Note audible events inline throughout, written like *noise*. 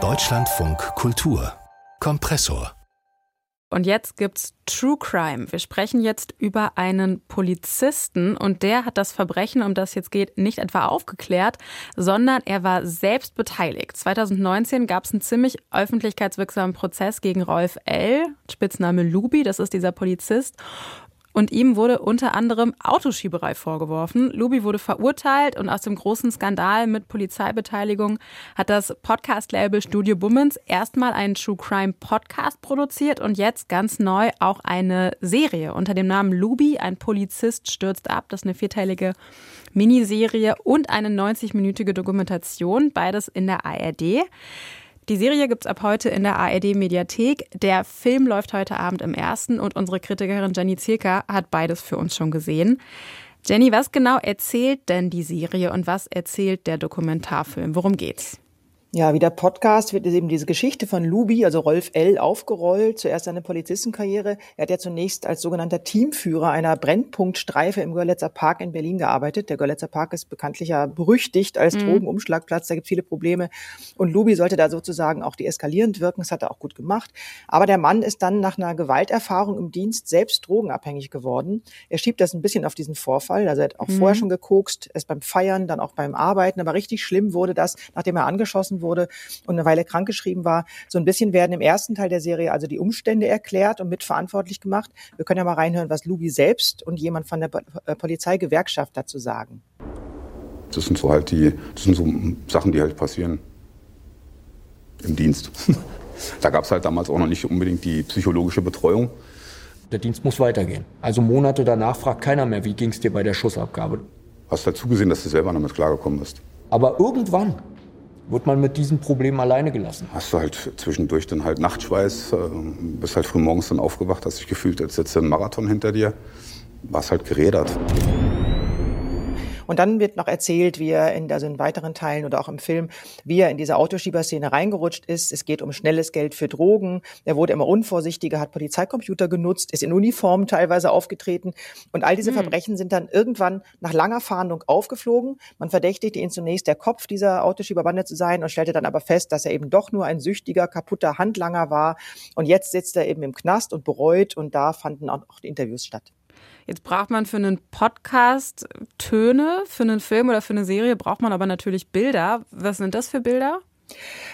Deutschlandfunk Kultur Kompressor und jetzt gibt's True Crime. Wir sprechen jetzt über einen Polizisten und der hat das Verbrechen, um das jetzt geht, nicht etwa aufgeklärt, sondern er war selbst beteiligt. 2019 gab's einen ziemlich öffentlichkeitswirksamen Prozess gegen Rolf L., Spitzname Lubi, das ist dieser Polizist. Und ihm wurde unter anderem Autoschieberei vorgeworfen. Lubi wurde verurteilt und aus dem großen Skandal mit Polizeibeteiligung hat das Podcast-Label Studio Bummens erstmal einen True Crime Podcast produziert und jetzt ganz neu auch eine Serie unter dem Namen Lubi, ein Polizist stürzt ab. Das ist eine vierteilige Miniserie und eine 90-minütige Dokumentation, beides in der ARD. Die Serie gibt's ab heute in der ARD-Mediathek. Der Film läuft heute Abend im ersten und unsere Kritikerin Jenny Zirka hat beides für uns schon gesehen. Jenny, was genau erzählt denn die Serie und was erzählt der Dokumentarfilm? Worum geht's? Ja, wie der Podcast wird eben diese Geschichte von Lubi, also Rolf L., aufgerollt. Zuerst seine Polizistenkarriere. Er hat ja zunächst als sogenannter Teamführer einer Brennpunktstreife im Görlitzer Park in Berlin gearbeitet. Der Görlitzer Park ist bekanntlich ja berüchtigt als mhm. Drogenumschlagplatz. Da gibt es viele Probleme. Und Lubi sollte da sozusagen auch deeskalierend wirken. Das hat er auch gut gemacht. Aber der Mann ist dann nach einer Gewalterfahrung im Dienst selbst drogenabhängig geworden. Er schiebt das ein bisschen auf diesen Vorfall. Also er hat auch mhm. vorher schon gekokst, erst beim Feiern, dann auch beim Arbeiten. Aber richtig schlimm wurde das, nachdem er angeschossen wurde und eine Weile krankgeschrieben war. So ein bisschen werden im ersten Teil der Serie also die Umstände erklärt und mitverantwortlich gemacht. Wir können ja mal reinhören, was Lubi selbst und jemand von der äh, Polizeigewerkschaft dazu sagen. Das sind so halt die, das sind so Sachen, die halt passieren im Dienst. *laughs* da gab es halt damals auch noch nicht unbedingt die psychologische Betreuung. Der Dienst muss weitergehen. Also Monate danach fragt keiner mehr, wie ging es dir bei der Schussabgabe. Hast halt zugesehen, dass du selber damit klargekommen bist. Aber irgendwann wird man mit diesem Problem alleine gelassen. Hast du halt zwischendurch dann halt Nachtschweiß, äh, bist halt früh morgens dann aufgewacht, hast dich gefühlt, als sitze ein Marathon hinter dir, warst halt gerädert. Und dann wird noch erzählt, wie er in, also in weiteren Teilen oder auch im Film, wie er in diese Autoschieberszene reingerutscht ist. Es geht um schnelles Geld für Drogen. Er wurde immer unvorsichtiger, hat Polizeicomputer genutzt, ist in Uniform teilweise aufgetreten. Und all diese mhm. Verbrechen sind dann irgendwann nach langer Fahndung aufgeflogen. Man verdächtigte ihn zunächst der Kopf dieser Autoschieberbande zu sein und stellte dann aber fest, dass er eben doch nur ein süchtiger, kaputter Handlanger war. Und jetzt sitzt er eben im Knast und bereut und da fanden auch die Interviews statt. Jetzt braucht man für einen Podcast Töne, für einen Film oder für eine Serie braucht man aber natürlich Bilder. Was sind das für Bilder?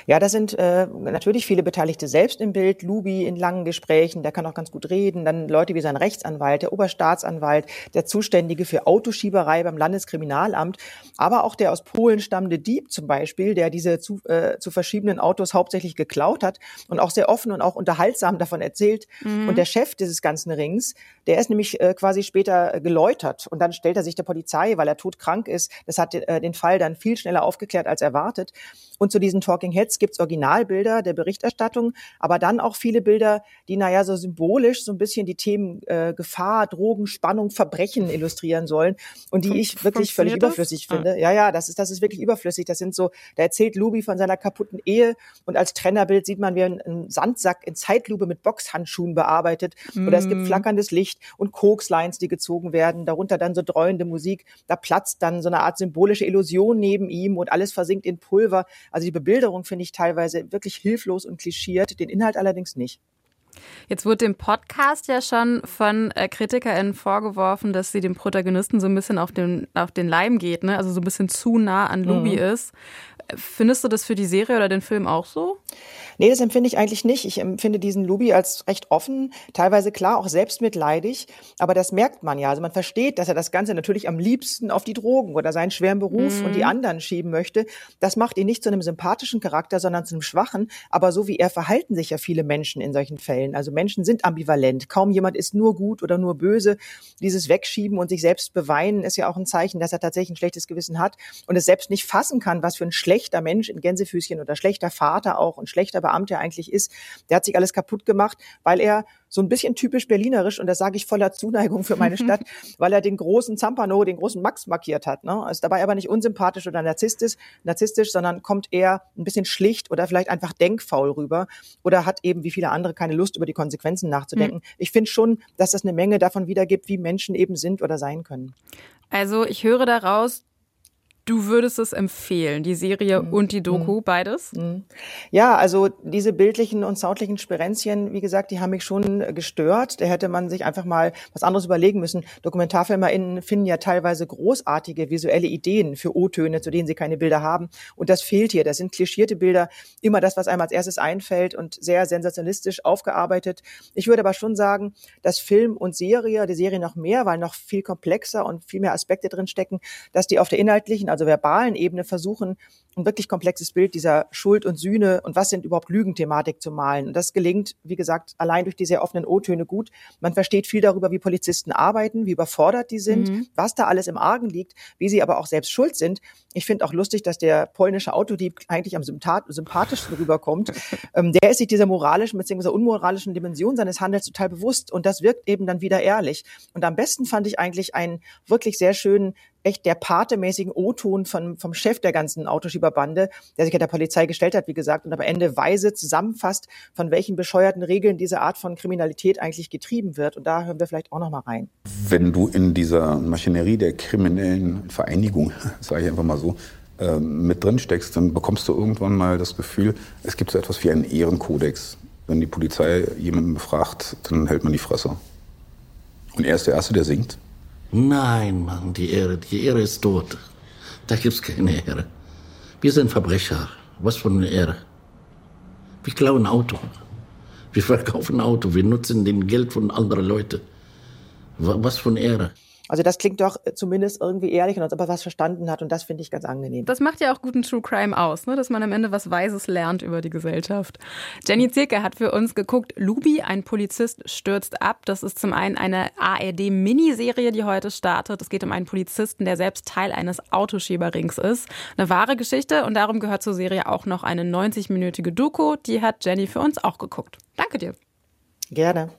Ja, da sind äh, natürlich viele Beteiligte selbst im Bild. Lubi in langen Gesprächen, der kann auch ganz gut reden. Dann Leute wie sein Rechtsanwalt, der Oberstaatsanwalt, der Zuständige für Autoschieberei beim Landeskriminalamt, aber auch der aus Polen stammende Dieb zum Beispiel, der diese zu, äh, zu verschiedenen Autos hauptsächlich geklaut hat und auch sehr offen und auch unterhaltsam davon erzählt. Mhm. Und der Chef dieses ganzen Rings, der ist nämlich äh, quasi später geläutert und dann stellt er sich der Polizei, weil er todkrank ist. Das hat äh, den Fall dann viel schneller aufgeklärt als erwartet. Und zu diesen Talking Heads gibt's Originalbilder der Berichterstattung, aber dann auch viele Bilder, die, naja, so symbolisch so ein bisschen die Themen äh, Gefahr, Drogen, Spannung, Verbrechen illustrieren sollen und die Fun ich wirklich völlig das? überflüssig ah. finde. Ja, ja, das ist, das ist wirklich überflüssig. Das sind so, da erzählt Lubi von seiner kaputten Ehe und als Trennerbild sieht man, wie ein, ein Sandsack in Zeitlupe mit Boxhandschuhen bearbeitet mm. oder es gibt mm. flackerndes Licht und Kokslines, die gezogen werden, darunter dann so dreuende Musik. Da platzt dann so eine Art symbolische Illusion neben ihm und alles versinkt in Pulver. Also die Bebilderung finde ich teilweise wirklich hilflos und klischiert, den Inhalt allerdings nicht. Jetzt wurde dem Podcast ja schon von äh, KritikerInnen vorgeworfen, dass sie dem Protagonisten so ein bisschen auf den, auf den Leim geht, ne? also so ein bisschen zu nah an Luby mhm. ist. Findest du das für die Serie oder den Film auch so? Nee, das empfinde ich eigentlich nicht. Ich empfinde diesen Lubi als recht offen, teilweise klar auch selbstmitleidig, aber das merkt man ja. Also man versteht, dass er das Ganze natürlich am liebsten auf die Drogen oder seinen schweren Beruf mhm. und die mhm. anderen schieben möchte. Das macht ihn nicht zu einem sympathischen Charakter, sondern zu einem schwachen. Aber so wie er verhalten sich ja viele Menschen in solchen Fällen. Also Menschen sind ambivalent. Kaum jemand ist nur gut oder nur böse. Dieses Wegschieben und sich selbst beweinen ist ja auch ein Zeichen, dass er tatsächlich ein schlechtes Gewissen hat und es selbst nicht fassen kann, was für ein schlechter Mensch in Gänsefüßchen oder schlechter Vater auch und schlechter Beamter eigentlich ist. Der hat sich alles kaputt gemacht, weil er so ein bisschen typisch berlinerisch, und das sage ich voller Zuneigung für meine *laughs* Stadt, weil er den großen Zampano, den großen Max markiert hat. Ne? Ist dabei aber nicht unsympathisch oder narzisstisch, narzisstisch, sondern kommt eher ein bisschen schlicht oder vielleicht einfach denkfaul rüber oder hat eben wie viele andere keine Lust, über die Konsequenzen nachzudenken. Mhm. Ich finde schon, dass das eine Menge davon wiedergibt, wie Menschen eben sind oder sein können. Also ich höre daraus, Du würdest es empfehlen, die Serie mhm. und die Doku, mhm. beides? Mhm. Ja, also diese bildlichen und soundlichen Sperenzchen, wie gesagt, die haben mich schon gestört. Da hätte man sich einfach mal was anderes überlegen müssen. DokumentarfilmerInnen finden ja teilweise großartige visuelle Ideen für O-Töne, zu denen sie keine Bilder haben. Und das fehlt hier. Das sind klischierte Bilder, immer das, was einem als erstes einfällt und sehr sensationistisch aufgearbeitet. Ich würde aber schon sagen, dass Film und Serie, die Serie noch mehr, weil noch viel komplexer und viel mehr Aspekte drin stecken, dass die auf der inhaltlichen, also verbalen Ebene versuchen, ein wirklich komplexes Bild dieser Schuld und Sühne und was sind überhaupt Lügenthematik zu malen. Und das gelingt, wie gesagt, allein durch die sehr offenen O-Töne gut. Man versteht viel darüber, wie Polizisten arbeiten, wie überfordert die sind, mhm. was da alles im Argen liegt, wie sie aber auch selbst schuld sind. Ich finde auch lustig, dass der polnische Autodieb eigentlich am sympathischsten rüberkommt. *laughs* ähm, der ist sich dieser moralischen bzw. unmoralischen Dimension seines Handels total bewusst und das wirkt eben dann wieder ehrlich. Und am besten fand ich eigentlich einen wirklich sehr schönen echt der patemäßigen O-Ton vom Chef der ganzen Autoschieberbande, der sich ja der Polizei gestellt hat, wie gesagt, und am Ende weise zusammenfasst, von welchen bescheuerten Regeln diese Art von Kriminalität eigentlich getrieben wird. Und da hören wir vielleicht auch noch mal rein. Wenn du in dieser Maschinerie der kriminellen Vereinigung, *laughs* sage ich einfach mal so, äh, mit drin steckst, dann bekommst du irgendwann mal das Gefühl, es gibt so etwas wie einen Ehrenkodex. Wenn die Polizei jemanden befragt, dann hält man die Fresse. Und er ist der Erste, der singt. Nein, Mann, die Ehre, die Ehre ist tot. Da gibt's keine Ehre. Wir sind Verbrecher. Was für eine Ehre. Wir klauen ein Auto. Wir verkaufen ein Auto. Wir nutzen den Geld von anderen Leuten. Was für eine Ehre. Also das klingt doch zumindest irgendwie ehrlich und als ob er was verstanden hat und das finde ich ganz angenehm. Das macht ja auch guten True Crime aus, ne? dass man am Ende was Weises lernt über die Gesellschaft. Jenny Zirke hat für uns geguckt, Lubi, ein Polizist stürzt ab. Das ist zum einen eine ARD-Miniserie, die heute startet. Es geht um einen Polizisten, der selbst Teil eines Autoschieberrings ist. Eine wahre Geschichte und darum gehört zur Serie auch noch eine 90-minütige Doku. Die hat Jenny für uns auch geguckt. Danke dir. Gerne.